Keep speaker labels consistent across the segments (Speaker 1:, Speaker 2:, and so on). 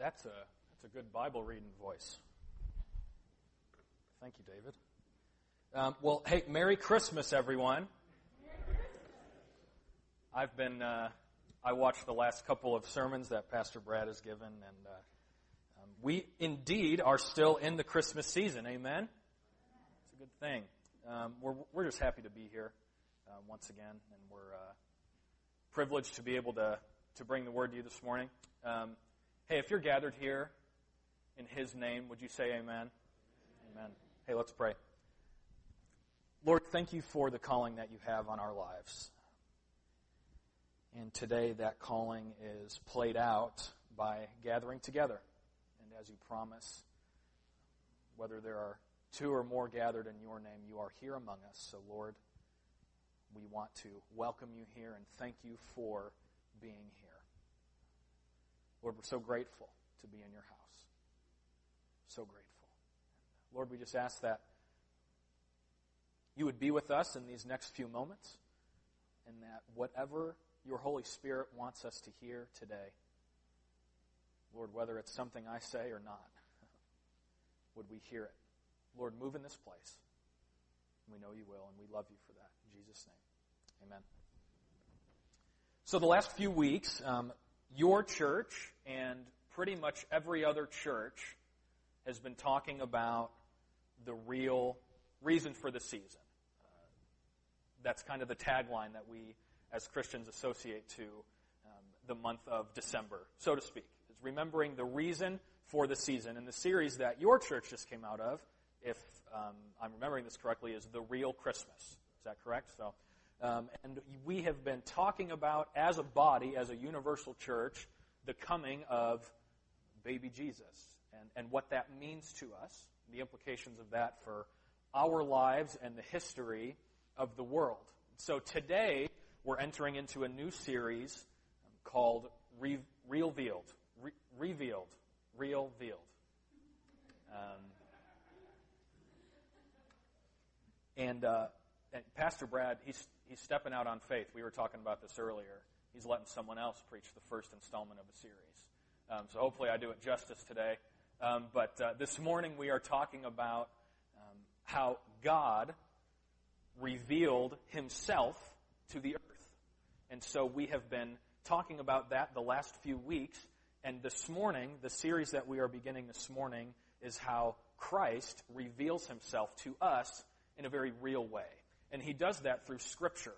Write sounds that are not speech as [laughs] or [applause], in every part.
Speaker 1: That's a that's a good Bible reading voice. Thank you, David. Um, well, hey, Merry Christmas, everyone. I've been uh, I watched the last couple of sermons that Pastor Brad has given, and uh, um, we indeed are still in the Christmas season. Amen. It's a good thing. Um, we're we're just happy to be here uh, once again, and we're uh, privileged to be able to to bring the word to you this morning. Hey, if you're gathered here in His name, would you say Amen? Amen. Hey, let's pray. Lord, thank you for the calling that you have on our lives. And today that calling is played out by gathering together. And as you promise, whether there are two or more gathered in your name, you are here among us. So, Lord, we want to welcome you here and thank you for being here. Lord, we're so grateful to be in your house. So grateful. Lord, we just ask that you would be with us in these next few moments and that whatever your Holy Spirit wants us to hear today. Lord, whether it's something I say or not, [laughs] would we hear it? Lord, move in this place. We know you will, and we love you for that. In Jesus' name, amen. So, the last few weeks, um, your church and pretty much every other church has been talking about the real reason for the season. Uh, that's kind of the tagline that we as Christians associate to um, the month of December, so to speak. It's remembering the reason for the season. And the series that your church just came out of, if um, I'm remembering this correctly, is The Real Christmas. Is that correct? So, um, and we have been talking about, as a body, as a universal church, the coming of baby Jesus and, and what that means to us, the implications of that for our lives and the history of the world. So today, we're entering into a new series called Re- Revealed. Re- revealed. Um, and, uh, and Pastor Brad, he's, he's stepping out on faith. We were talking about this earlier. He's letting someone else preach the first installment of a series. Um, so hopefully I do it justice today. Um, but uh, this morning we are talking about um, how God revealed himself to the earth. And so we have been talking about that the last few weeks. And this morning, the series that we are beginning this morning is how Christ reveals himself to us in a very real way. And he does that through Scripture.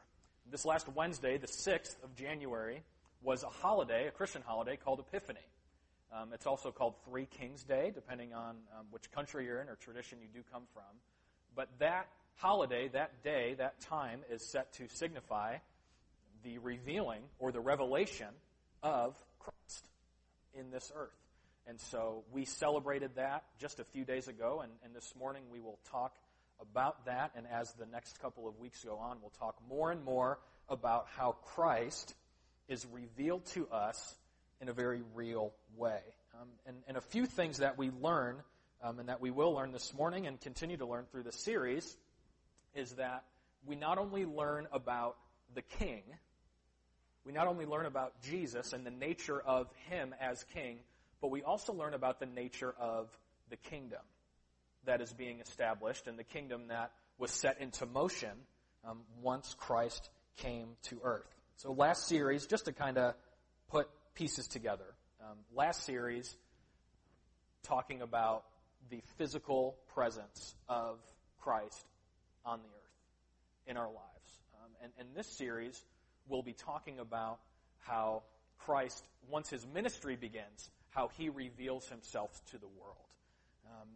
Speaker 1: This last Wednesday, the 6th of January, was a holiday, a Christian holiday called Epiphany. Um, it's also called Three Kings Day, depending on um, which country you're in or tradition you do come from. But that holiday, that day, that time is set to signify the revealing or the revelation of Christ in this earth. And so we celebrated that just a few days ago, and, and this morning we will talk about that. And as the next couple of weeks go on, we'll talk more and more about how Christ is revealed to us in a very real way. Um, and, and, a few things that we learn um, and that we will learn this morning and continue to learn through the series is that we not only learn about the King, we not only learn about Jesus and the nature of him as king, but we also learn about the nature of the kingdom that is being established and the kingdom that was set into motion um, once Christ came to earth. So, last series, just to kind of put pieces together, um, last series talking about the physical presence of Christ on the earth in our lives. Um, and, and this series we'll be talking about how Christ, once his ministry begins, how he reveals himself to the world. Um,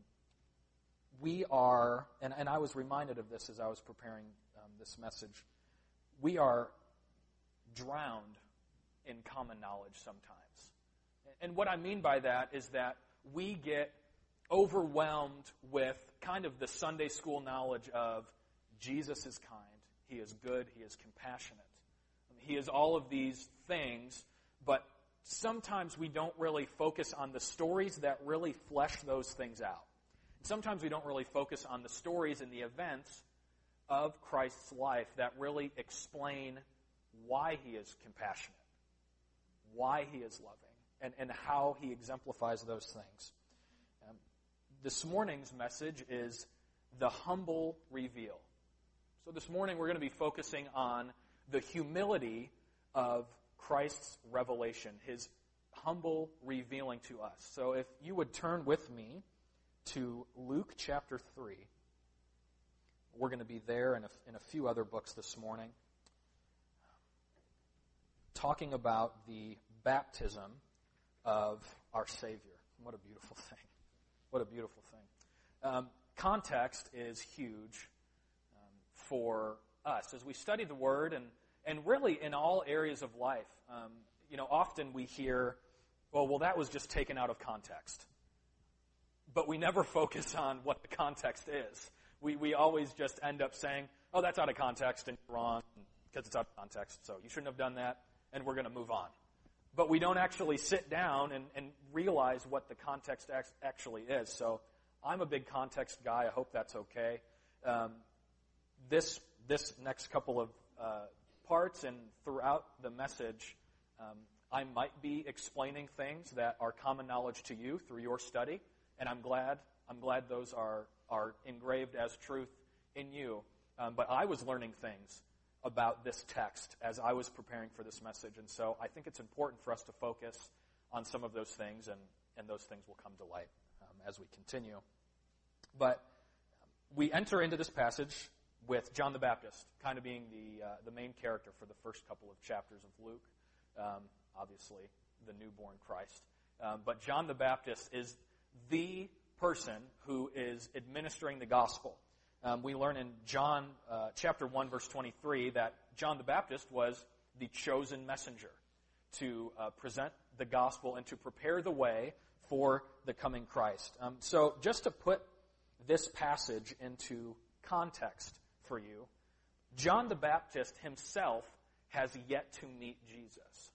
Speaker 1: we are, and, and I was reminded of this as I was preparing um, this message, we are drowned in common knowledge sometimes. And what I mean by that is that we get overwhelmed with kind of the Sunday school knowledge of Jesus is kind, he is good, he is compassionate. He is all of these things, but sometimes we don't really focus on the stories that really flesh those things out. Sometimes we don't really focus on the stories and the events of Christ's life that really explain why he is compassionate, why he is loving, and, and how he exemplifies those things. Um, this morning's message is the humble reveal. So this morning we're going to be focusing on the humility of Christ's revelation, his humble revealing to us. So if you would turn with me to Luke chapter 3. We're going to be there in a, in a few other books this morning, talking about the baptism of our Savior. What a beautiful thing. What a beautiful thing. Um, context is huge um, for us. As we study the Word and, and really in all areas of life, um, you know, often we hear, well, well, that was just taken out of context. But we never focus on what the context is. We, we always just end up saying, oh, that's out of context and wrong because it's out of context, so you shouldn't have done that, and we're going to move on but we don't actually sit down and, and realize what the context actually is. So I'm a big context guy. I hope that's okay. Um, this this next couple of uh, parts and throughout the message, um, I might be explaining things that are common knowledge to you through your study, and I'm glad I'm glad those are are engraved as truth in you. Um, but I was learning things about this text as I was preparing for this message. And so I think it's important for us to focus on some of those things, and, and those things will come to light um, as we continue. But we enter into this passage with John the Baptist kind of being the, uh, the main character for the first couple of chapters of Luke, um, obviously, the newborn Christ. Um, but John the Baptist is the person who is administering the gospel. Um, we learn in John uh, chapter 1, verse 23, that John the Baptist was the chosen messenger to uh, present the gospel and to prepare the way for the coming Christ. Um, so, just to put this passage into context for you, John the Baptist himself has yet to meet Jesus.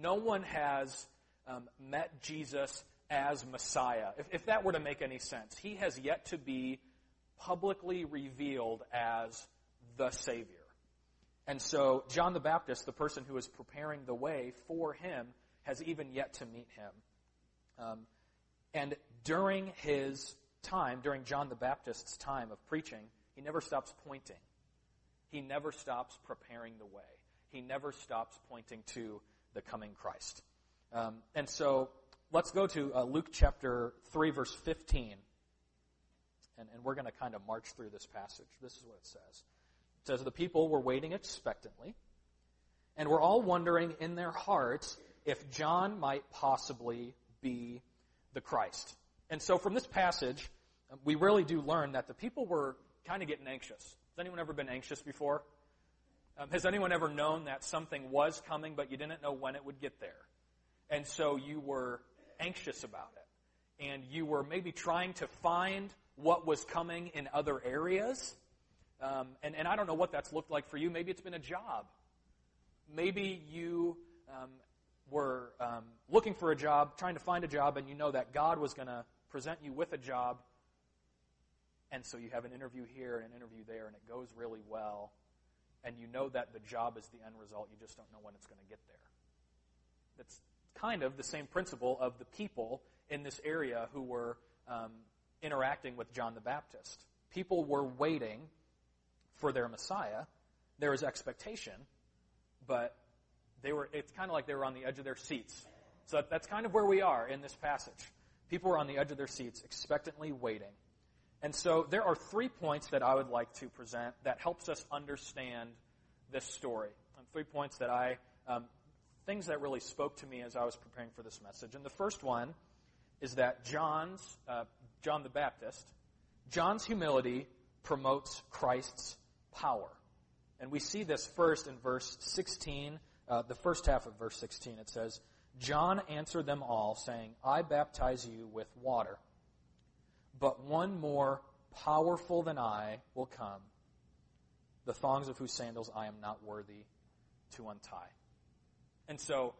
Speaker 1: No one has um, met Jesus as Messiah. If, if that were to make any sense, he has yet to be publicly revealed as the Savior. And so, John the Baptist, the person who is preparing the way for him, has even yet to meet him. Um, and during his time, during John the Baptist's time of preaching, he never stops pointing. He never stops preparing the way. He never stops pointing to the coming Christ. Um, and so, let's go to uh, Luke chapter 3, verse 15. And, and we're going to kind of march through this passage. This is what it says. It says, The people were waiting expectantly, and were all wondering in their hearts if John might possibly be the Christ. And so from this passage, we really do learn that the people were kind of getting anxious. Has anyone ever been anxious before? Um, has anyone ever known that something was coming, but you didn't know when it would get there? And so you were anxious about it. And you were maybe trying to find what was coming in other areas. Um, and, and I don't know what that's looked like for you. Maybe it's been a job. Maybe you um, were um, looking for a job, trying to find a job, and you know that God was going to present you with a job. And so you have an interview here and an interview there, and it goes really well. And you know that the job is the end result. You just don't know when it's going to get there. That's kind of the same principle of the people in this area who were um, interacting with John the Baptist. People were waiting for their Messiah. There was expectation, but they were, it's kind of like they were on the edge of their seats. So that's kind of where we are in this passage. People were on the edge of their seats, expectantly waiting. And so there are three points that I would like to present that helps us understand this story. And three points that I, um, things that really spoke to me as I was preparing for this message. And the first one is that John's, uh, John the Baptist, John's humility promotes Christ's power. And we see this first in verse 16, uh, the first half of verse 16. It says, John answered them all, saying, I baptize you with water, but one more powerful than I will come, the thongs of whose sandals I am not worthy to untie. And so,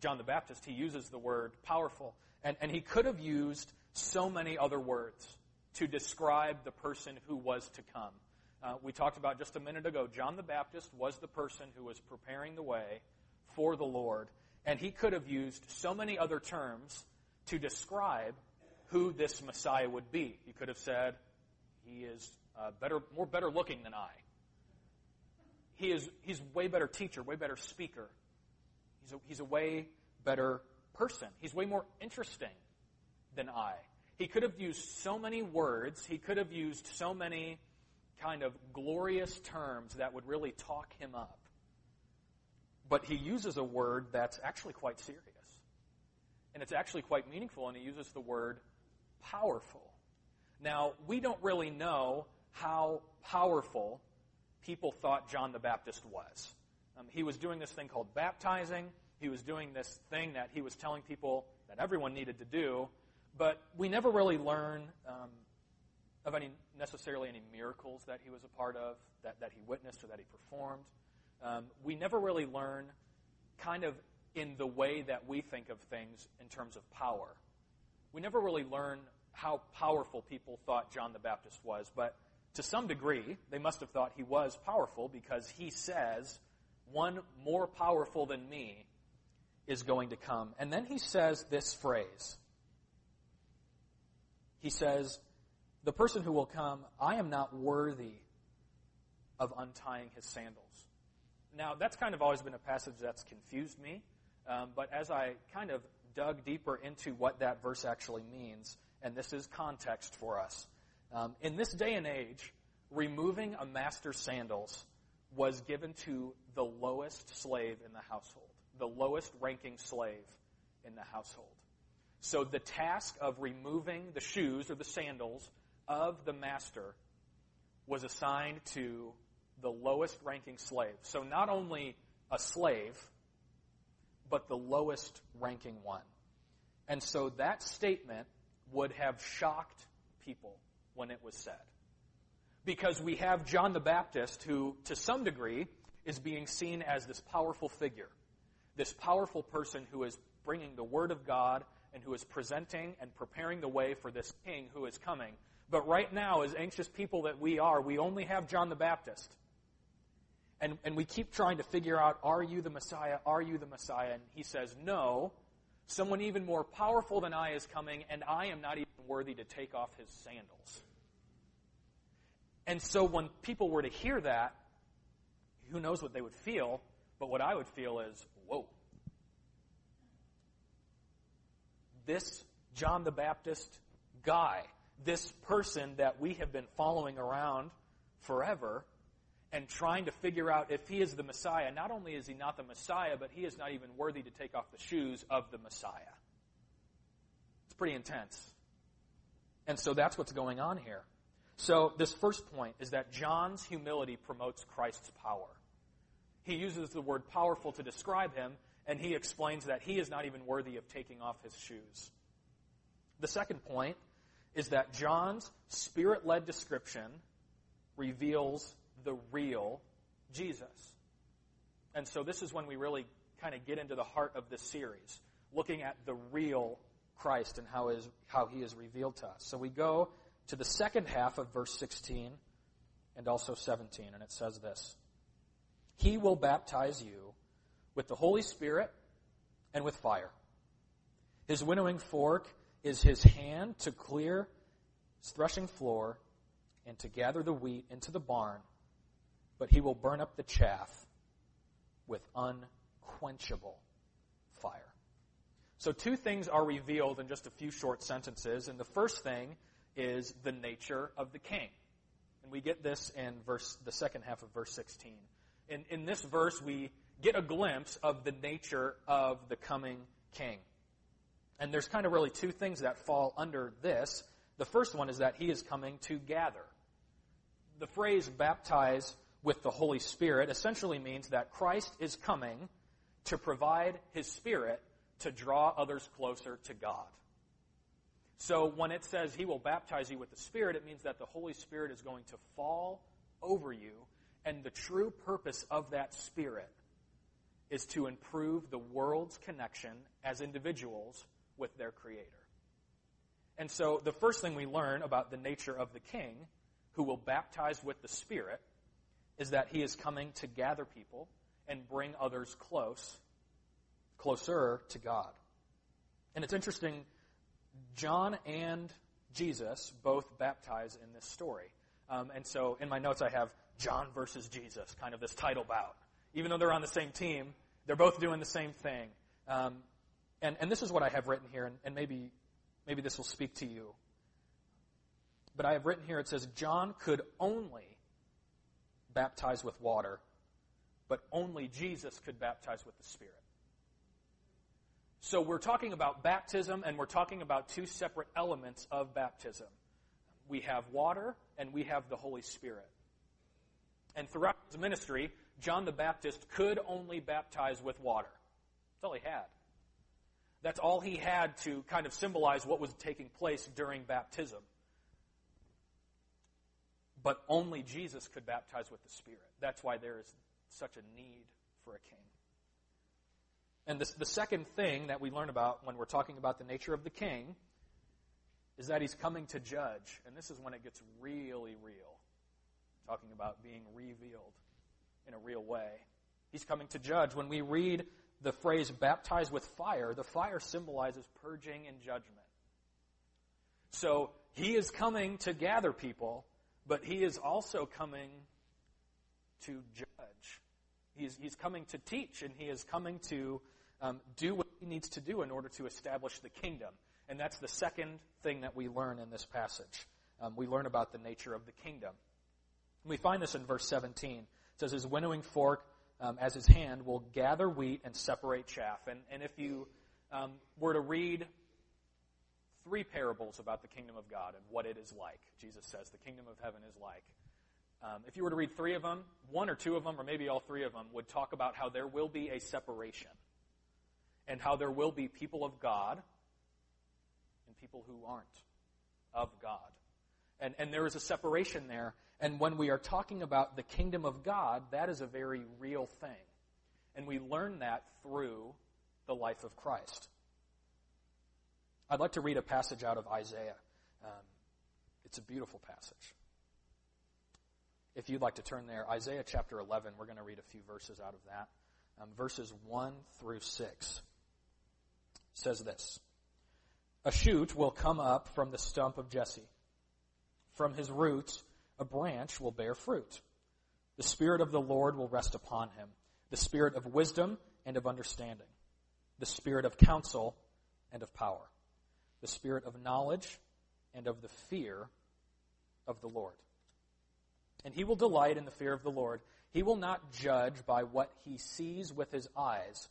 Speaker 1: John the Baptist, he uses the word powerful. And, and he could have used so many other words to describe the person who was to come. Uh, we talked about just a minute ago, John the Baptist was the person who was preparing the way for the Lord. And he could have used so many other terms to describe who this Messiah would be. He could have said, he is uh, better, more better looking than I. He is, he's way better teacher, way better speaker. He's a, he's a way better person. He's way more interesting than I. He could have used so many words. He could have used so many kind of glorious terms that would really talk him up. But he uses a word that's actually quite serious. And it's actually quite meaningful, and he uses the word powerful. Now, we don't really know how powerful people thought John the Baptist was. Um, he was doing this thing called baptizing. He was doing this thing that he was telling people that everyone needed to do. But we never really learn um, of any necessarily any miracles that he was a part of, that, that he witnessed or that he performed. Um, we never really learn kind of in the way that we think of things in terms of power. We never really learn how powerful people thought John the Baptist was, but to some degree, they must have thought he was powerful because he says, one more powerful than me is going to come. And then he says this phrase. He says, the person who will come, I am not worthy of untying his sandals. Now, that's kind of always been a passage that's confused me, um, but as I kind of dug deeper into what that verse actually means, and this is context for us, um, in this day and age, removing a master's sandals was given to the lowest slave in the household, the lowest ranking slave in the household. So the task of removing the shoes or the sandals of the master was assigned to the lowest ranking slave. So not only a slave, but the lowest ranking one. And so that statement would have shocked people when it was said. Because we have John the Baptist, who, to some degree, is being seen as this powerful figure, this powerful person who is bringing the Word of God and who is presenting and preparing the way for this king who is coming. But right now, as anxious people that we are, we only have John the Baptist. And, and we keep trying to figure out, are you the Messiah? Are you the Messiah? And he says, no. Someone even more powerful than I is coming, and I am not even worthy to take off his sandals. And so when people were to hear that, who knows what they would feel, but what I would feel is, whoa. This John the Baptist guy this person that we have been following around forever and trying to figure out if he is the Messiah. Not only is he not the Messiah, but he is not even worthy to take off the shoes of the Messiah. It's pretty intense. And so that's what's going on here. So this first point is that John's humility promotes Christ's power. He uses the word powerful to describe him, and he explains that he is not even worthy of taking off his shoes. The second point is that John's spirit led description reveals the real Jesus. And so this is when we really kind of get into the heart of this series, looking at the real Christ and how, is, how he is revealed to us. So we go to the second half of verse 16 and also 17, and it says this He will baptize you with the Holy Spirit and with fire. His winnowing fork is his hand to clear his threshing floor and to gather the wheat into the barn, but he will burn up the chaff with unquenchable fire. So, two things are revealed in just a few short sentences, and the first thing is the nature of the king. And we get this in verse, the second half of verse 16. In, in this verse, we get a glimpse of the nature of the coming king. And there's kind of really two things that fall under this. The first one is that he is coming to gather. The phrase baptize with the Holy Spirit essentially means that Christ is coming to provide his Spirit to draw others closer to God. So when it says he will baptize you with the Spirit, it means that the Holy Spirit is going to fall over you, and the true purpose of that Spirit is to improve the world's connection as individuals with their Creator. And so the first thing we learn about the nature of the King, who will baptize with the Spirit, is that he is coming to gather people and bring others close closer to God. And it's interesting, John and Jesus both baptize in this story. Um, and so in my notes I have John versus Jesus, kind of this title bout. Even though they're on the same team, they're both doing the same thing. Um, and, and this is what I have written here, and, and maybe, maybe this will speak to you. But I have written here, it says, John could only baptize with water, but only Jesus could baptize with the Spirit. So we're talking about baptism, and we're talking about two separate elements of baptism. We have water, and we have the Holy Spirit. And throughout his ministry, John the Baptist could only baptize with water. That's all he had. That's all he had to kind of symbolize what was taking place during baptism. But only Jesus could baptize with the Spirit. That's why there is such a need for a king. And the second thing that we learn about when we're talking about the nature of the king is that he's coming to judge. And this is when it gets really real. Talking about being revealed in a real way. He's coming to judge. When we read the phrase baptized with fire, the fire symbolizes purging and judgment. So he is coming to gather people, but he is also coming to judge. He's, he's coming to teach, and he is coming to um, do what he needs to do in order to establish the kingdom. And that's the second thing that we learn in this passage. Um, we learn about the nature of the kingdom. we find this in verse 17. It says, His winnowing fork, um, as his hand, will gather wheat and separate chaff. And, and if you um, were to read three parables about the kingdom of God and what it is like, Jesus says the kingdom of heaven is like. Um, if you were to read three of them, one or two of them, or maybe all three of them, would talk about how there will be a separation and how there will be people of God and people who aren't of God. And, and there is a separation there. And when we are talking about the kingdom of God, that is a very real thing. And we learn that through the life of Christ. I'd like to read a passage out of Isaiah. Um, it's a beautiful passage. If you'd like to turn there, Isaiah chapter 11, we're going to read a few verses out of that. Um, verses 1 through 6 says this A shoot will come up from the stump of Jesse. From his roots, a branch will bear fruit. The Spirit of the Lord will rest upon him the Spirit of wisdom and of understanding, the Spirit of counsel and of power, the Spirit of knowledge and of the fear of the Lord. And he will delight in the fear of the Lord. He will not judge by what he sees with his eyes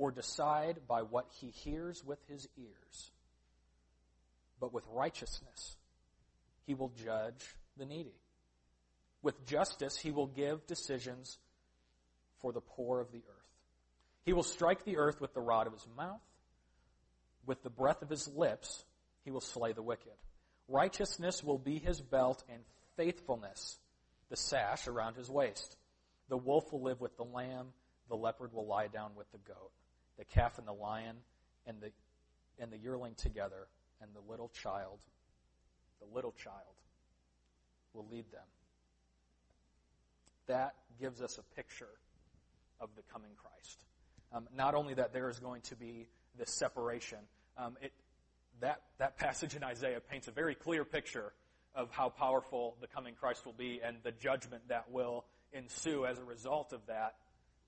Speaker 1: or decide by what he hears with his ears. But with righteousness, he will judge the needy. With justice, he will give decisions for the poor of the earth. He will strike the earth with the rod of his mouth. With the breath of his lips, he will slay the wicked. Righteousness will be his belt, and faithfulness the sash around his waist. The wolf will live with the lamb. The leopard will lie down with the goat the calf and the lion and the and the yearling together, and the little child, the little child, will lead them. That gives us a picture of the coming Christ. Um, not only that there is going to be this separation, um, it, that, that passage in Isaiah paints a very clear picture of how powerful the coming Christ will be and the judgment that will ensue as a result of that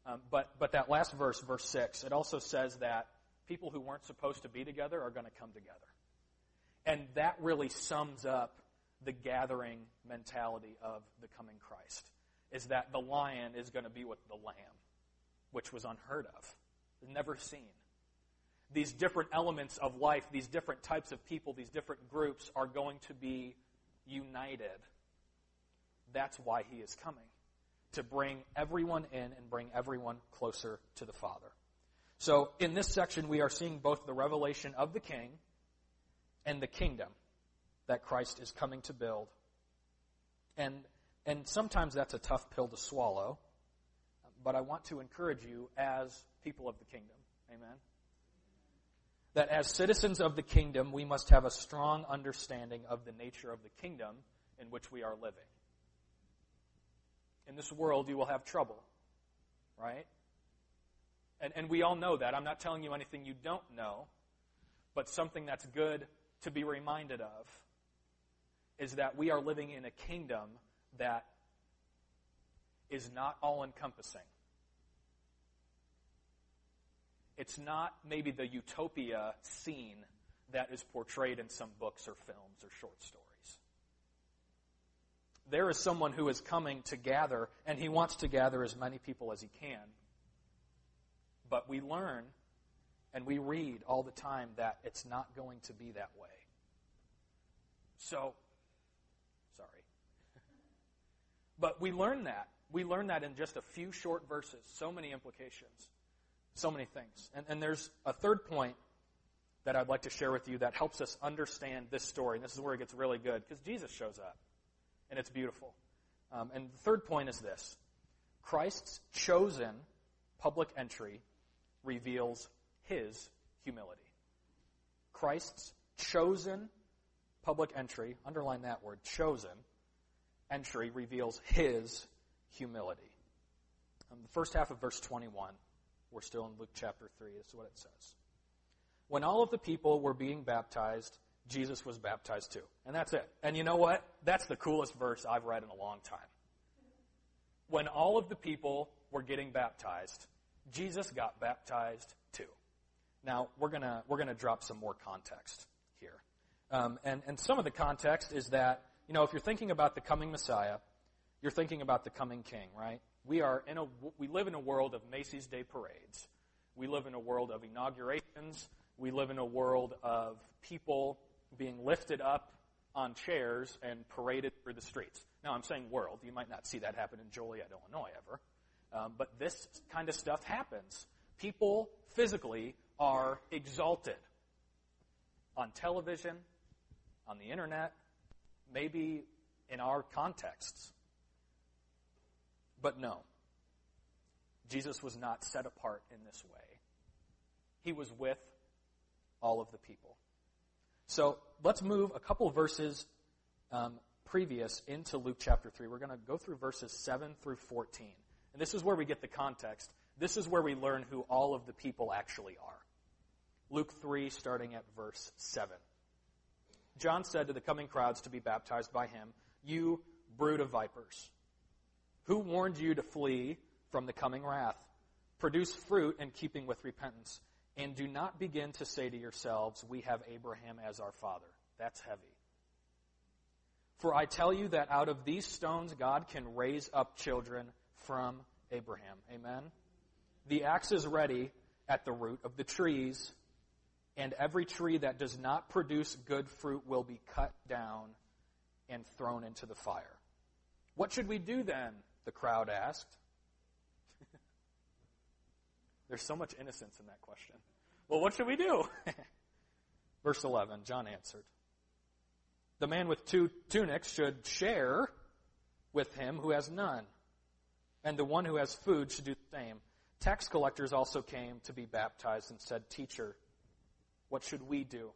Speaker 1: um, but, but that last verse, verse 6, it also says that people who weren't supposed to be together are going to come together. And that really sums up the gathering mentality of the coming Christ, is that the lion is going to be with the lamb, which was unheard of, never seen. These different elements of life, these different types of people, these different groups are going to be united. That's why he is coming to bring everyone in and bring everyone closer to the Father. So in this section, we are seeing both the revelation of the King and the kingdom that Christ is coming to build. And, and sometimes that's a tough pill to swallow, but I want to encourage you as people of the kingdom. Amen. That as citizens of the kingdom, we must have a strong understanding of the nature of the kingdom in which we are living in this world you will have trouble, right? And, and we all know that. I'm not telling you anything you don't know, but something that's good to be reminded of is that we are living in a kingdom that is not all encompassing. It's not maybe the utopia scene that is portrayed in some books or films or short stories. There is someone who is coming to gather, and he wants to gather as many people as he can. But we learn and we read all the time that it's not going to be that way. So, sorry. [laughs] but we learn that. We learn that in just a few short verses. So many implications. So many things. And, and there's a third point that I'd like to share with you that helps us understand this story. And this is where it gets really good because Jesus shows up. And it's beautiful. Um, and the third point is this Christ's chosen public entry reveals his humility. Christ's chosen public entry, underline that word, chosen entry reveals his humility. Um, the first half of verse 21, we're still in Luke chapter 3, this is what it says. When all of the people were being baptized, Jesus was baptized too. And that's it. And you know what? That's the coolest verse I've read in a long time. When all of the people were getting baptized, Jesus got baptized too. Now, we're going to we're gonna drop some more context here. Um, and, and some of the context is that, you know, if you're thinking about the coming Messiah, you're thinking about the coming king, right? We are in a, we live in a world of Macy's Day parades. We live in a world of inaugurations. We live in a world of people being lifted up on chairs and paraded through the streets. Now, I'm saying world. You might not see that happen in Joliet, Illinois, ever. Um, but this kind of stuff happens. People physically are exalted on television, on the internet, maybe in our contexts. But no, Jesus was not set apart in this way. He was with all of the people. So let's move a couple verses um, previous into Luke chapter 3. We're going to go through verses 7 through 14. And this is where we get the context. This is where we learn who all of the people actually are. Luke 3, starting at verse 7. John said to the coming crowds to be baptized by him, You brood of vipers, who warned you to flee from the coming wrath? Produce fruit in keeping with repentance, and do not begin to say to yourselves, We have Abraham as our father. That's heavy. For I tell you that out of these stones God can raise up children from Abraham. Amen? The axe is ready at the root of the trees, and every tree that does not produce good fruit will be cut down and thrown into the fire. What should we do then? The crowd asked. There's so much innocence in that question. Well, what should we do? [laughs] Verse 11, John answered. The man with two tunics should share with him who has none, and the one who has food should do the same. Tax collectors also came to be baptized and said, Teacher, what should we do?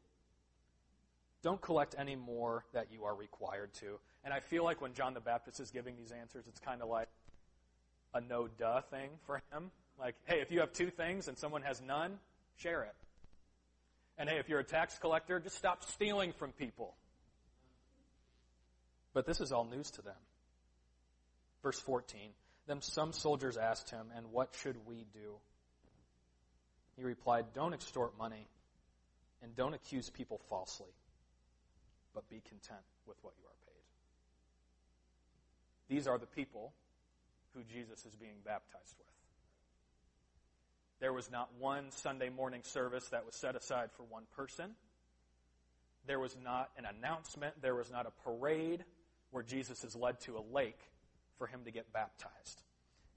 Speaker 1: Don't collect any more that you are required to. And I feel like when John the Baptist is giving these answers, it's kind of like a no duh thing for him. Like, hey, if you have two things and someone has none, share it. And hey, if you're a tax collector, just stop stealing from people. But this is all news to them. Verse 14. Then some soldiers asked him, And what should we do? He replied, Don't extort money and don't accuse people falsely, but be content with what you are paid. These are the people who Jesus is being baptized with. There was not one Sunday morning service that was set aside for one person. There was not an announcement. There was not a parade where Jesus is led to a lake for him to get baptized.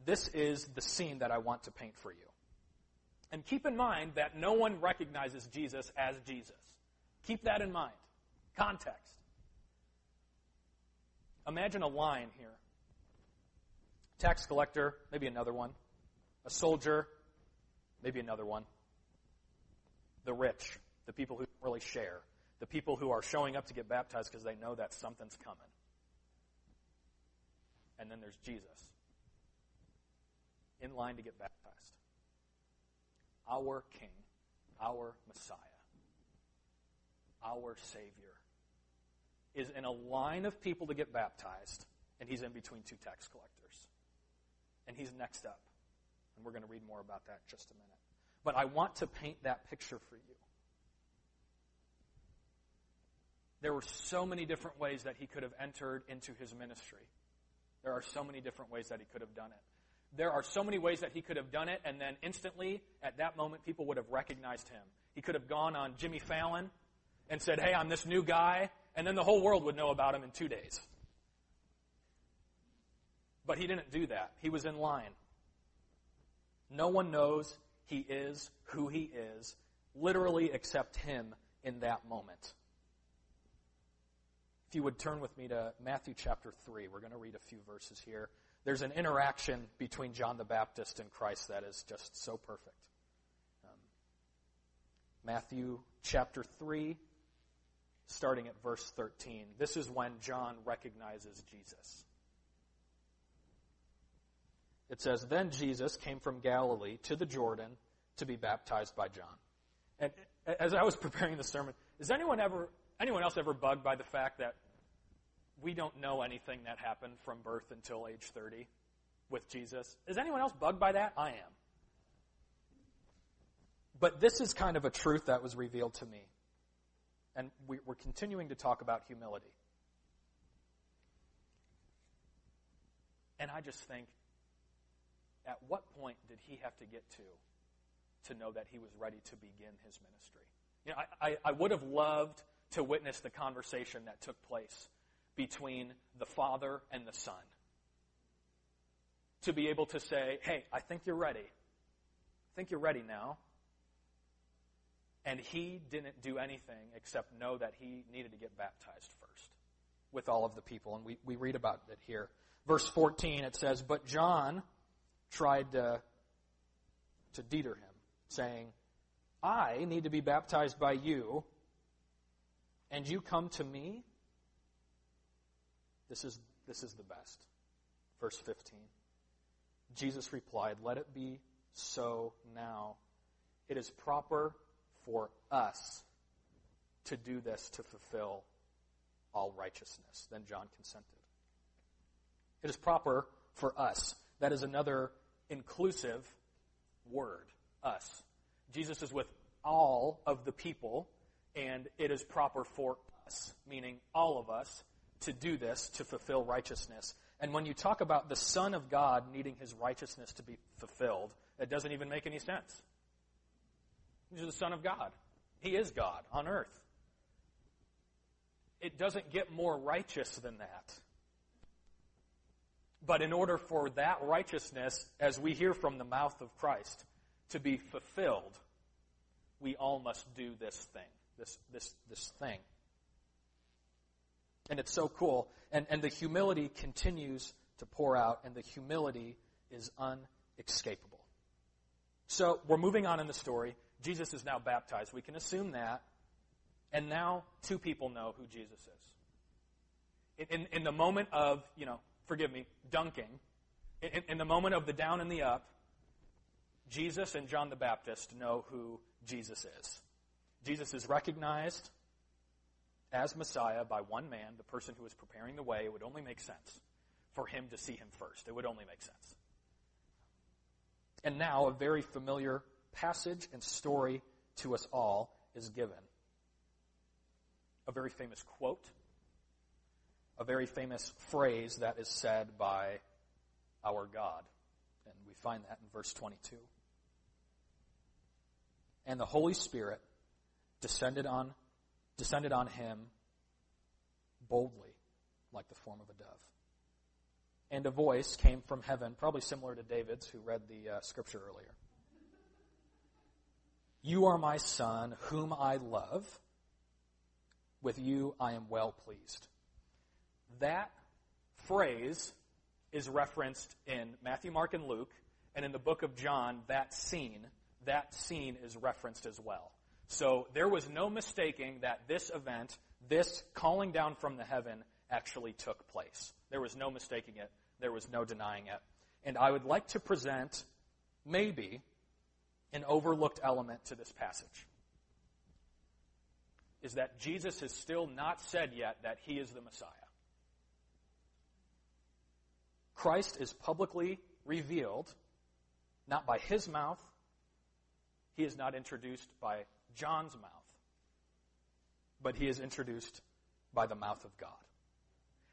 Speaker 1: This is the scene that I want to paint for you. And keep in mind that no one recognizes Jesus as Jesus. Keep that in mind. Context. Imagine a line here. Tax collector, maybe another one. A soldier, maybe another one. The rich, the people who really share, the people who are showing up to get baptized because they know that something's coming. And then there's Jesus in line to get baptized. our King, our Messiah, our Savior, is in a line of people to get baptized, and he's in between two tax collectors. And he's next up. And we're going to read more about that in just a minute. But I want to paint that picture for you. There were so many different ways that he could have entered into his ministry. There are so many different ways that he could have done it. There are so many ways that he could have done it, and then instantly, at that moment, people would have recognized him. He could have gone on Jimmy Fallon and said, Hey, I'm this new guy, and then the whole world would know about him in two days. But he didn't do that. He was in line. No one knows he is who he is, literally except him in that moment. If you would turn with me to Matthew chapter 3, we're going to read a few verses here. There's an interaction between John the Baptist and Christ that is just so perfect. Um, Matthew chapter 3, starting at verse 13. This is when John recognizes Jesus. It says, Then Jesus came from Galilee to the Jordan to be baptized by John. And as I was [laughs] preparing the sermon, is anyone ever anyone else ever bugged by the fact that we don't know anything that happened from birth until age 30 with Jesus? Is anyone else bugged by that? I am. But this is kind of a truth that was revealed to me. And we, are continuing to talk about humility. And I just think, at what point did he have to get to to know that he was ready to begin his ministry? You know, I, I, I would have loved to witness the conversation that took place between the Father and the Son. To be able to say, hey, I think you're ready. I think you're ready now. And he didn't do anything except know that he needed to get baptized first with all of the people. And we, we read about it here. Verse 14, it says, But John tried to, to deter him, saying, I need to be baptized by you, and you come to me? This is, this is the best. Verse 15. Jesus replied, Let it be so now. It is proper for us to do this to fulfill all righteousness. Then John consented. It is proper for us. That is another inclusive word, us. Jesus is with all of the people, and it is proper for us, meaning all of us, to do this to fulfill righteousness. And when you talk about the Son of God needing his righteousness to be fulfilled, it doesn't even make any sense. He's the Son of God. He is God on earth. It doesn't get more righteous than that. But in order for that righteousness, as we hear from the mouth of Christ, to be fulfilled, we all must do this thing, this, this, this thing. And it's so cool. And, and the humility continues to pour out, and the humility is unescapable. So we're moving on in the story. Jesus is now baptized. We can assume that. And now two people know who Jesus is. In, in, in the moment of, you know, forgive me, dunking, in, in the moment of the down and the up, Jesus and John the Baptist know who Jesus is. Jesus is recognized as Messiah by one man, the person who is preparing the way. It would only make sense for him to see him first. It would only make sense. And now a very familiar passage and story to us all is given. A very famous quote, a very famous phrase that is said by our God. And we find that in verse 22. And the Holy Spirit descended on, descended on him boldly, like the form of a dove. And a voice came from heaven, probably similar to David's, who read the uh, scripture earlier. You are my son, whom I love. With you I am well pleased. That phrase is referenced in Matthew, Mark, and Luke, and in the book of John, that scene, that scene is referenced as well. So there was no mistaking that this event, this calling down from the heaven, actually took place. There was no mistaking it. There was no denying it. And I would like to present, maybe, an overlooked element to this passage is that Jesus has still not said yet that he is the Messiah. Christ is publicly revealed not by his mouth, he is not introduced by John's mouth, but he is introduced by the mouth of God.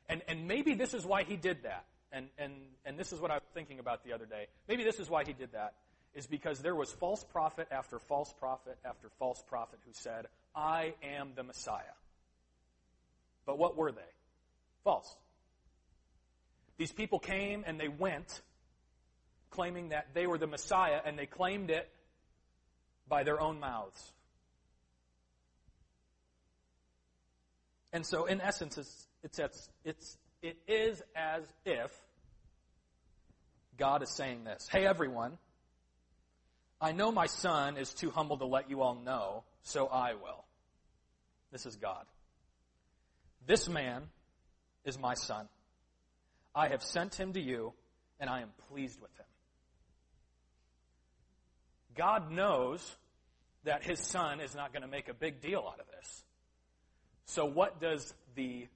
Speaker 1: And, and maybe this is why he did that. And, and, and this is what I was thinking about the other day. Maybe this is why he did that, is because there was false prophet after false prophet after false prophet who said, I am the Messiah. But what were they? False. These people came and they went claiming that they were the Messiah, and they claimed it by their own mouths. And so, in essence, it's, it's, it's, it is as if God is saying this Hey, everyone, I know my son is too humble to let you all know, so I will. This is God. This man is my son. I have sent him to you, and I am pleased with him. God knows that his son is not going to make a big deal out of this. So, what does the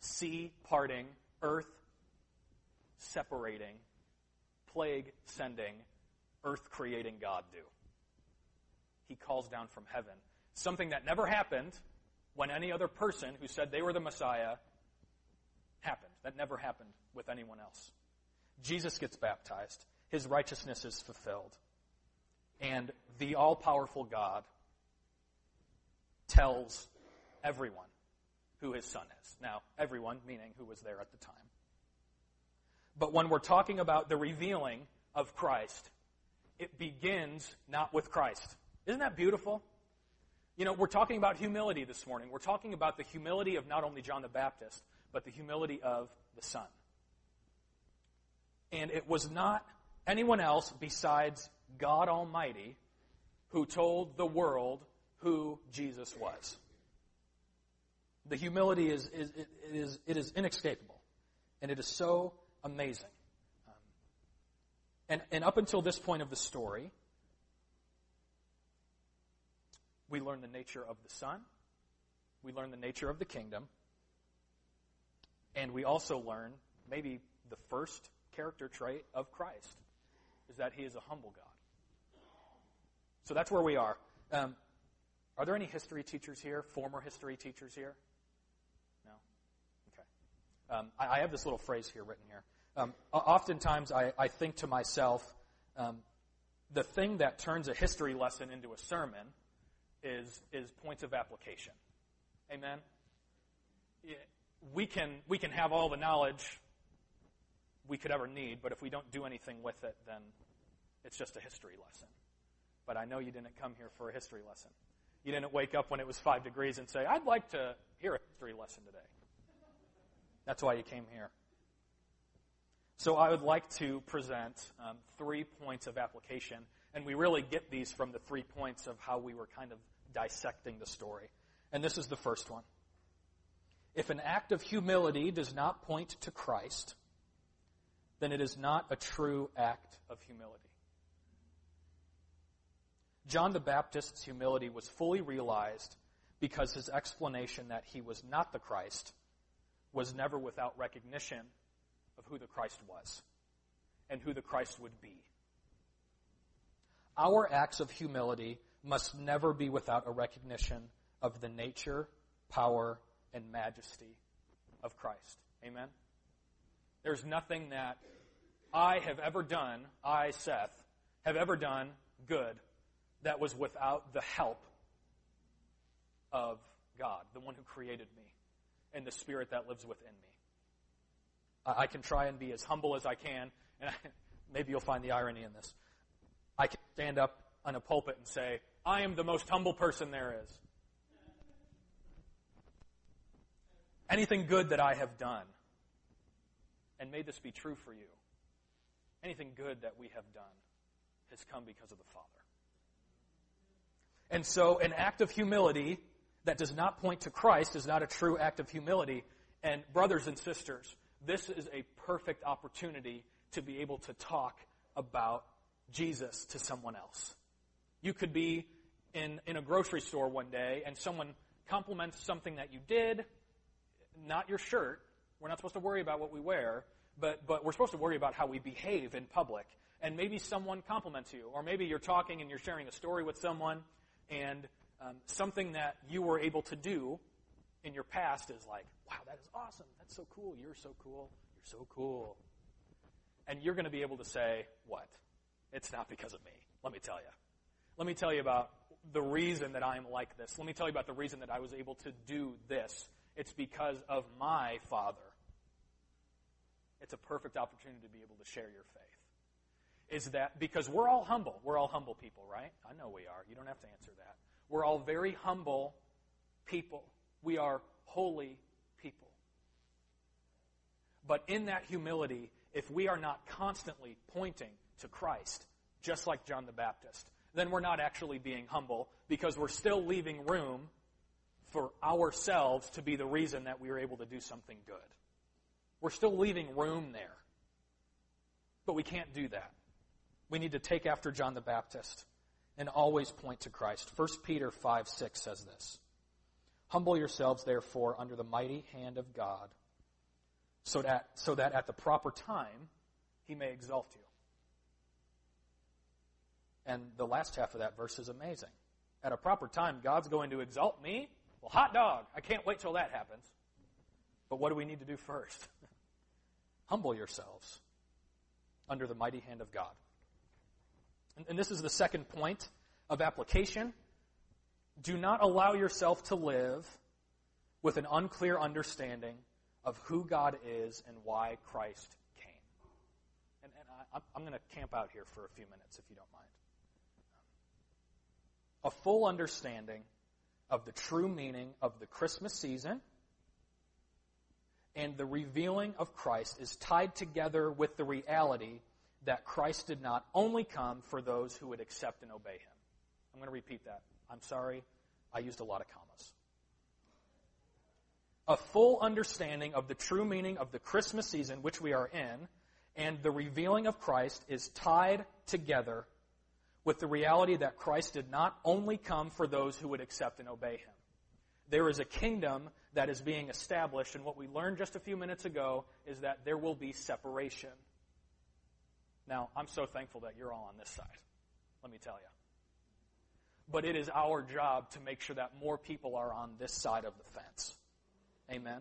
Speaker 1: sea parting, earth separating, plague sending, earth creating God do? He calls down from heaven something that never happened when any other person who said they were the Messiah happened. That never happened with anyone else. Jesus gets baptized, his righteousness is fulfilled. And the all powerful God tells everyone who his son is. Now, everyone, meaning who was there at the time. But when we're talking about the revealing of Christ, it begins not with Christ. Isn't that beautiful? You know, we're talking about humility this morning. We're talking about the humility of not only John the Baptist, but the humility of the Son. And it was not anyone else besides God Almighty who told the world who Jesus was. The humility is, is, it, is, it is inescapable. And it is so amazing. Um, and, and up until this point of the story, we learn the nature of the Son, we learn the nature of the kingdom, and we also learn maybe the first character trait of Christ is that he is a humble God. So that's where we are. Um, are there any history teachers here? Former history teachers here? No? Okay. Um, I, I, have this little phrase here written here. Um, oftentimes I, I, think to myself, um, the thing that turns a history lesson into a sermon is, is points of application. Amen? We can, we can have all the knowledge we could ever need, but if we don't do anything with it, then it's just a history lesson. But I know you didn't come here for a history lesson. You didn't wake up when it was five degrees and say, I'd like to hear a history lesson today. That's why you came here. So I would like to present um, three points of application, and we really get these from the three points of how we were kind of dissecting the story. And this is the first one. If an act of humility does not point to Christ, then it is not a true act of humility. John the Baptist's humility was fully realized because his explanation that he was not the Christ was never without recognition of who the Christ was and who the Christ would be. Our acts of humility must never be without a recognition of the nature, power, and majesty of Christ. Amen? There's nothing that I have ever done, I, Seth, have ever done good that was without the help of God, the one who created me, and the Spirit that lives within me. I can try and be as humble as I can, and I, [laughs] maybe you'll find the irony in this. I can stand up on a pulpit and say, I am the most humble person there is. Anything good that I have done, and may this be true for you, anything good that we have done has come because of the Father. And so, an act of humility that does not point to Christ is not a true act of humility. And, brothers and sisters, this is a perfect opportunity to be able to talk about Jesus to someone else. You could be in, in a grocery store one day and someone compliments something that you did, not your shirt. We're not supposed to worry about what we wear, but, but we're supposed to worry about how we behave in public. And maybe someone compliments you, or maybe you're talking and you're sharing a story with someone, and um, something that you were able to do in your past is like, wow, that is awesome. That's so cool. You're so cool. You're so cool. And you're going to be able to say, what? It's not because of me. Let me tell you. Let me tell you about the reason that I'm like this. Let me tell you about the reason that I was able to do this. It's because of my Father. It's a perfect opportunity to be able to share your faith. Is that because we're all humble? We're all humble people, right? I know we are. You don't have to answer that. We're all very humble people. We are holy people. But in that humility, if we are not constantly pointing to Christ, just like John the Baptist, then we're not actually being humble because we're still leaving room for ourselves to be the reason that we are able to do something good. We're still leaving room there. But we can't do that. We need to take after John the Baptist and always point to Christ. 1 Peter 5 6 says this Humble yourselves, therefore, under the mighty hand of God, so that, so that at the proper time he may exalt you. And the last half of that verse is amazing. At a proper time, God's going to exalt me. Well, hot dog. I can't wait till that happens. But what do we need to do first? [laughs] Humble yourselves under the mighty hand of God. And, and this is the second point of application. Do not allow yourself to live with an unclear understanding of who God is and why Christ came. And, and I, I'm going to camp out here for a few minutes, if you don't mind. A full understanding of the true meaning of the Christmas season and the revealing of Christ is tied together with the reality that Christ did not only come for those who would accept and obey him. I'm going to repeat that. I'm sorry, I used a lot of commas. A full understanding of the true meaning of the Christmas season which we are in and the revealing of Christ is tied together with the reality that Christ did not only come for those who would accept and obey him. There is a kingdom that is being established, and what we learned just a few minutes ago is that there will be separation. Now, I'm so thankful that you're all on this side. Let me tell you. But it is our job to make sure that more people are on this side of the fence. Amen.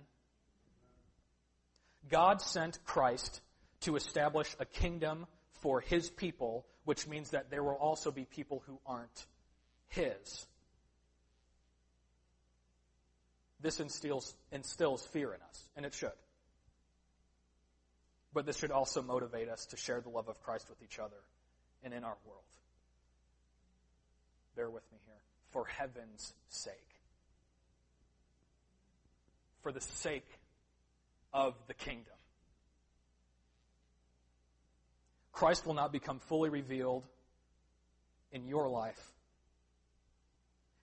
Speaker 1: God sent Christ to establish a kingdom for his people, which means that there will also be people who aren't his. This instills, instills fear in us, and it should. But this should also motivate us to share the love of Christ with each other and in our world. Bear with me here. For heaven's sake. For the sake of the kingdom. Christ will not become fully revealed in your life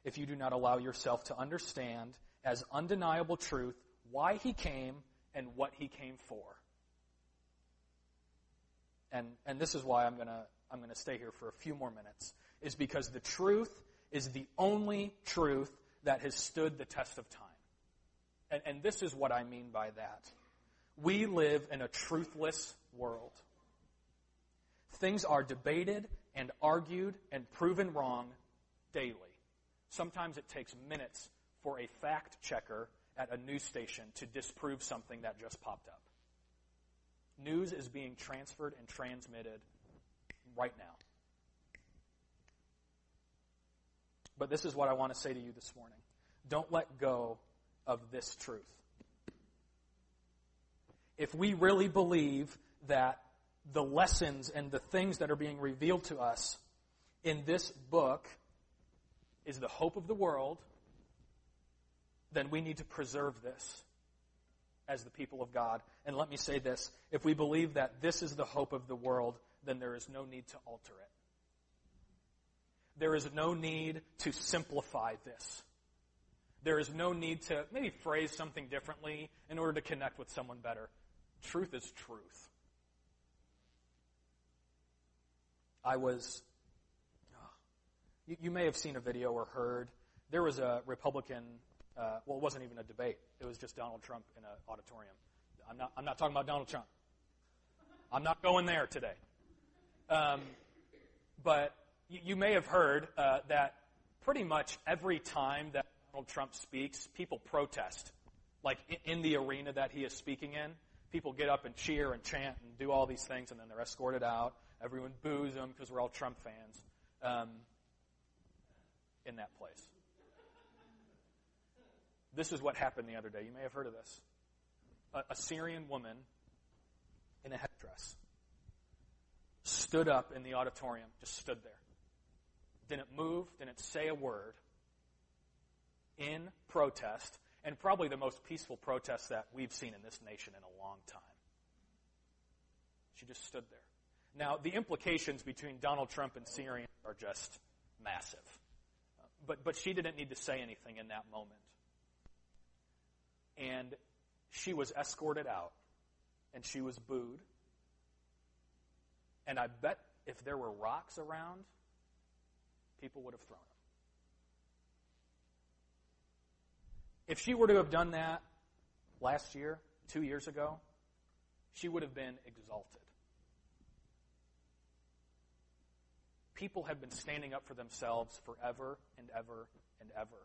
Speaker 1: if you do not allow yourself to understand as undeniable truth why he came and what he came for. And, and this is why I'm going to I'm to stay here for a few more minutes, is because the truth is the only truth that has stood the test of time. And, and this is what I mean by that. We live in a truthless world. Things are debated and argued and proven wrong daily. Sometimes it takes minutes for a fact checker at a news station to disprove something that just popped up. News is being transferred and transmitted right now. But this is what I want to say to you this morning. Don't let go of this truth. If we really believe that the lessons and the things that are being revealed to us in this book is the hope of the world, then we need to preserve this as the people of God. And let me say this if we believe that this is the hope of the world, then there is no need to alter it. There is no need to simplify this. There is no need to maybe phrase something differently in order to connect with someone better. Truth is truth. I was You, you may have seen a video or heard. There was a Republican, uh, well, it wasn't even a debate. It was just Donald Trump in an auditorium. I'm not, I'm not talking about Donald Trump. I'm not going there today. Um, but you, you, may have heard uh, that pretty much every time that Donald Trump speaks, people protest. Like in, in the arena that he is speaking in, people get up and cheer and chant and do all these things, and then they're escorted out. Everyone boos them because we're all Trump fans um, in that place. This is what happened the other day. You may have heard of this. A, a Syrian woman in a headdress stood up in the auditorium, just stood there. Didn't move, didn't say a word in protest, and probably the most peaceful protest that we've seen in this nation in a long time. She just stood there. Now, the implications between Donald Trump and Syria are just massive. But, but she didn't need to say anything in that moment. And she was escorted out, and she was booed. And I bet if there were rocks around, people would have thrown them. If she were to have done that last year, two years ago, she would have been exalted. People have been standing up for themselves forever and ever and ever.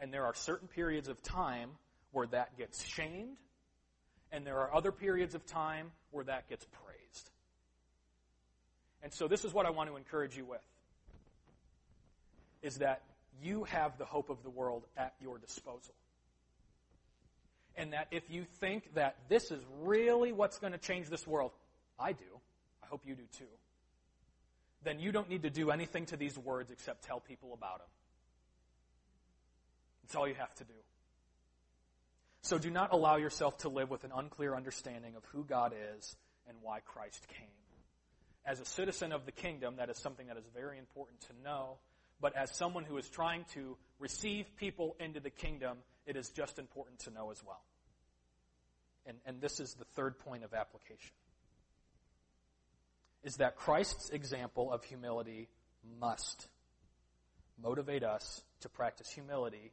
Speaker 1: And there are certain periods of time where that gets shamed, and there are other periods of time where that gets praised. And so this is what I want to encourage you with. Is that you have the hope of the world at your disposal. And that if you think that this is really what's going to change this world, I do. I hope you do too then you don't need to do anything to these words except tell people about them. That's all you have to do. So do not allow yourself to live with an unclear understanding of who God is and why Christ came. As a citizen of the kingdom, that is something that is very important to know. But as someone who is trying to receive people into the kingdom, it is just important to know as well. And, and this is the third point of application is that Christ's example of humility must motivate us to practice humility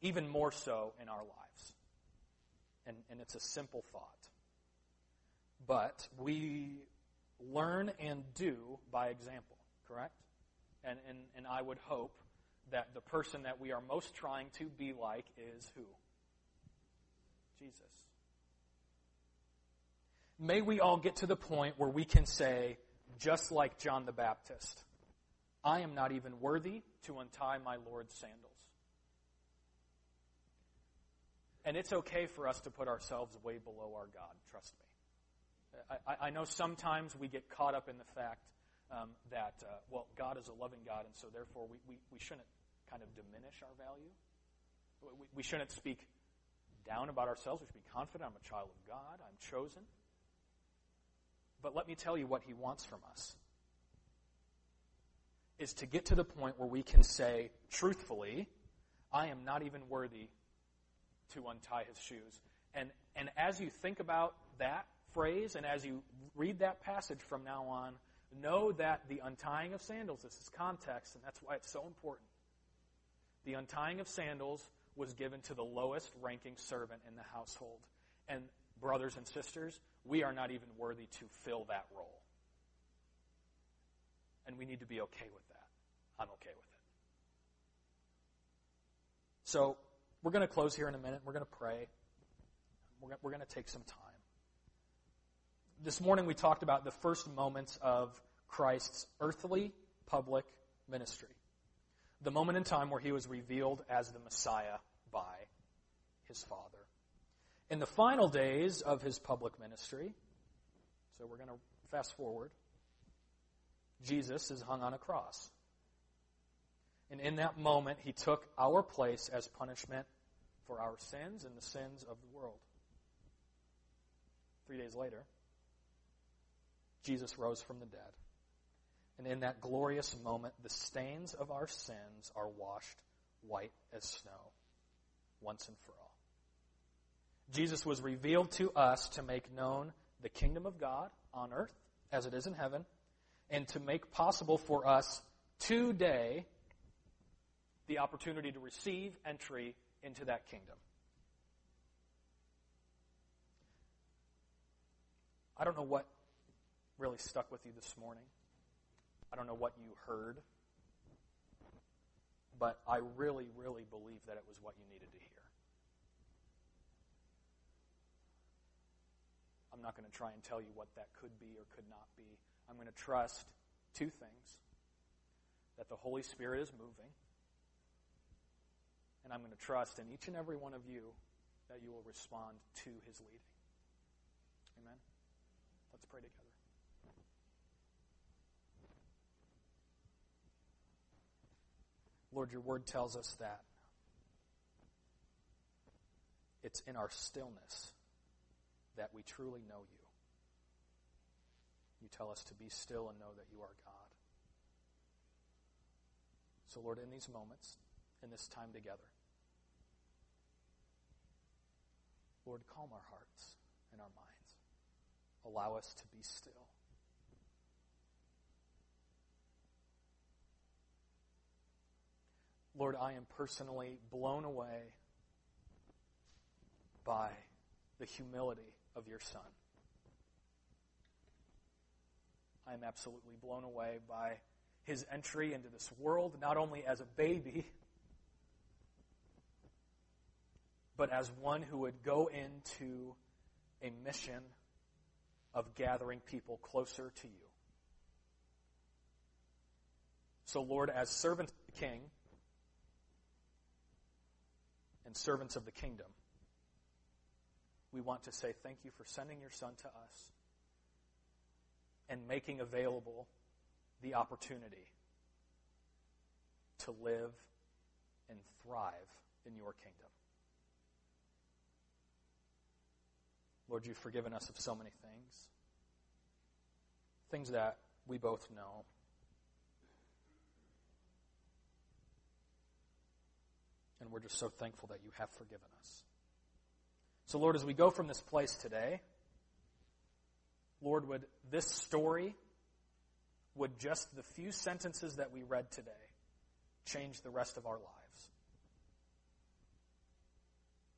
Speaker 1: even more so in our lives. And, and it's a simple thought. But we learn and do by example, correct? And, and, and I would hope that the person that we are most trying to be like is who? Jesus. May we all get to the point where we can say, just like John the Baptist. I am not even worthy to untie my Lord's sandals. And it's okay for us to put ourselves way below our God, trust me. I, I know sometimes we get caught up in the fact um, that, uh, well, God is a loving God, and so therefore we, we, we shouldn't kind of diminish our value. We, we shouldn't speak down about ourselves. We should be confident I'm a child of God, I'm chosen. But let me tell you what he wants from us is to get to the point where we can say truthfully, I am not even worthy to untie his shoes. And, and as you think about that phrase and as you read that passage from now on, know that the untying of sandals, this is context, and that's why it's so important. The untying of sandals was given to the lowest ranking servant in the household. And brothers and sisters, we are not even worthy to fill that role. And we need to be okay with that. I'm okay with it. So, we're going to close here in a minute. We're going to pray. We're going to take some time. This morning we talked about the first moments of Christ's earthly public ministry. The moment in time where he was revealed as the Messiah by his Father in the final days of his public ministry, so we're going to fast forward, Jesus is hung on a cross. And in that moment, he took our place as punishment for our sins and the sins of the world. Three days later, Jesus rose from the dead. And in that glorious moment, the stains of our sins are washed white as snow, once and for all. Jesus was revealed to us to make known the kingdom of God on earth as it is in heaven, and to make possible for us today the opportunity to receive entry into that kingdom. I don't know what really stuck with you this morning. I don't know what you heard. But I really, really believe that it was what you needed to hear. I'm not going to try and tell you what that could be or could not be. I'm going to trust two things that the Holy Spirit is moving, and I'm going to trust in each and every one of you that you will respond to his leading. Amen? Let's pray together. Lord, your word tells us that it's in our stillness that we truly know you. You tell us to be still and know that you are God. So, Lord, in these moments, in this time together, Lord, calm our hearts and our minds. Allow us to be still. Lord, I am personally blown away by the humility of your Son. I am absolutely blown away by his entry into this world, not only as a baby, but as one who would go into a mission of gathering people closer to you. So, Lord, as servant of the King and servants of the kingdom, we want to say thank you for sending your Son to us and making available the opportunity to live and thrive in your kingdom. Lord, you've forgiven us of so many things, things that we both know. And we're just so thankful that you have forgiven us. So, Lord, as we go from this place today, Lord, would this story, would just the few sentences that we read today change the rest of our lives?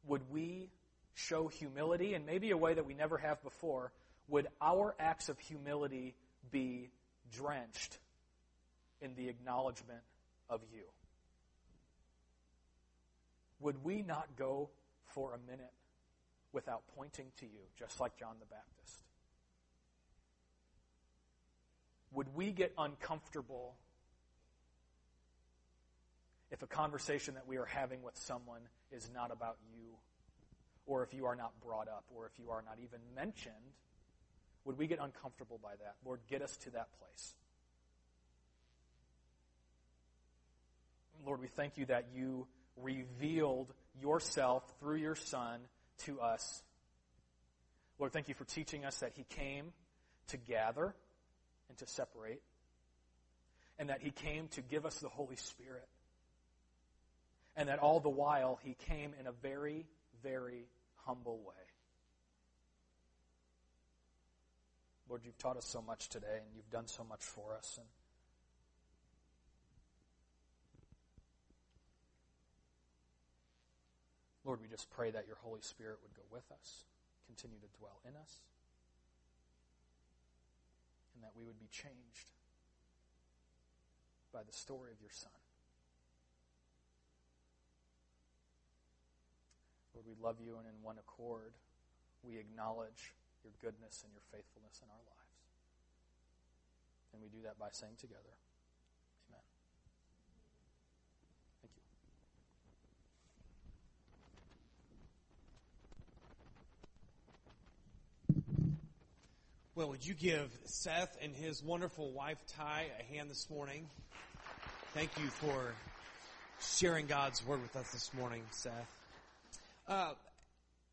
Speaker 1: Would we show humility in maybe a way that we never have before? Would our acts of humility be drenched in the acknowledgement of you? Would we not go for a minute without pointing to you, just like John the Baptist? Would we get uncomfortable if a conversation that we are having with someone is not about you, or if you are not brought up, or if you are not even mentioned? Would we get uncomfortable by that? Lord, get us to that place. Lord, we thank you that you revealed yourself through your Son to us. Lord, thank you for teaching us that He came to gather and to separate, and that He came to give us the Holy Spirit, and that all the while He came in a very, very humble way. Lord, you've taught us so much today, and you've done so much for us. And Lord, we just pray that your Holy Spirit would go with us, continue to dwell in us, and that we would be changed by the story of your Son. Lord, we love you, and in one accord, we acknowledge your goodness and your faithfulness in our lives. And we do that by saying together,
Speaker 2: Well, would you give Seth and his wonderful wife Ty a hand this morning? Thank you for sharing God's word with us this morning, Seth. Uh,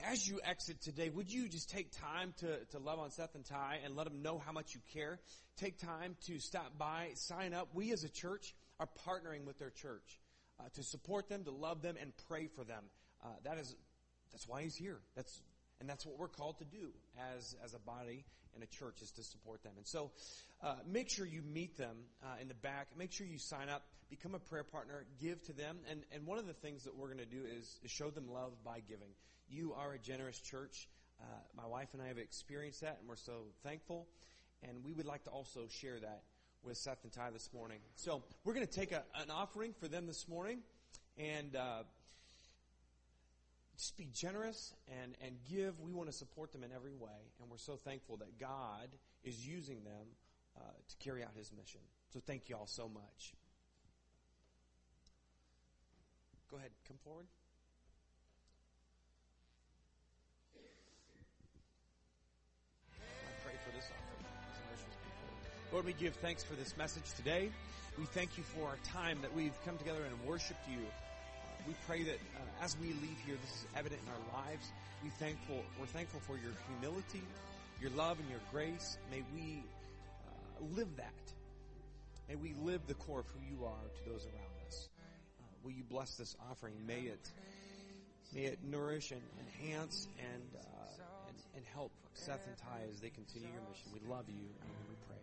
Speaker 2: as you exit today, would you just take time to, to love on Seth and Ty and let them know how much you care? Take time to stop by, sign up. We as a church are partnering with their church uh, to support them, to love them, and pray for them. Uh, that is, that's why he's here. That's And that's what we're called to do as, as a body and a church is to support them. And so, uh, make sure you meet them uh, in the back. Make sure you sign up, become a prayer partner, give to them. And, and one of the things that we're going to do is, is show them love by giving. You are a generous church. Uh, my wife and I have experienced that, and we're so thankful. And we would like to also share that with Seth and Ty this morning. So we're going to take a, an offering for them this morning, and uh, just be generous and, and give. We want to support them in every way, and we're so thankful that God is using them uh, to carry out His mission. So thank you all so much. Go ahead, come forward. I pray for this offering. Lord, we give thanks for this message today. We thank you for our time that we've come together and worshiped you. We pray that uh, as we leave here, this is evident in our lives. We thankful, we're thankful for your humility, your love, and your grace. May we uh, live that. May we live the core of who you are to those around us. Uh, will you bless this offering? May it, may it nourish and enhance and, uh, and, and help Seth and Ty as they continue your mission. We love you and we pray.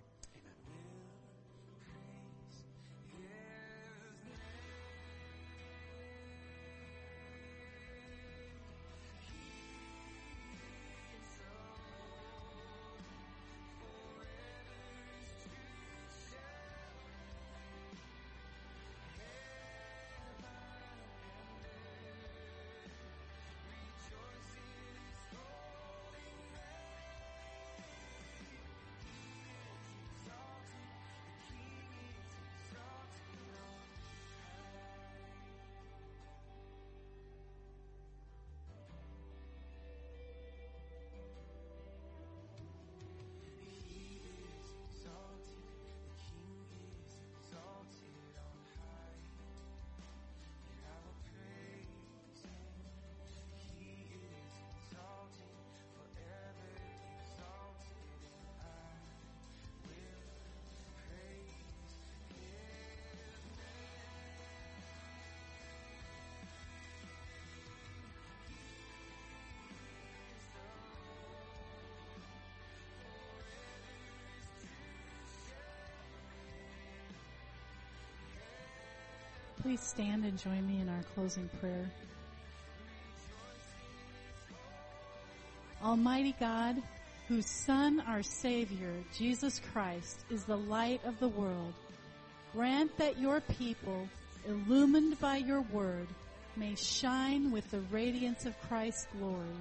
Speaker 3: Please stand and join me in our closing prayer. Almighty God, whose Son, our Savior, Jesus Christ, is the light of the world, grant that your people, illumined by your word, may shine with the radiance of Christ's glory,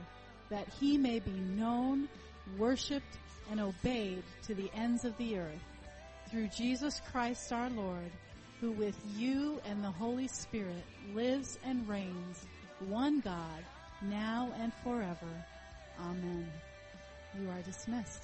Speaker 3: that he may be known, worshiped, and obeyed to the ends of the earth. Through Jesus Christ our Lord, who with you and the Holy Spirit lives and reigns, one God, now and forever. Amen. You are dismissed.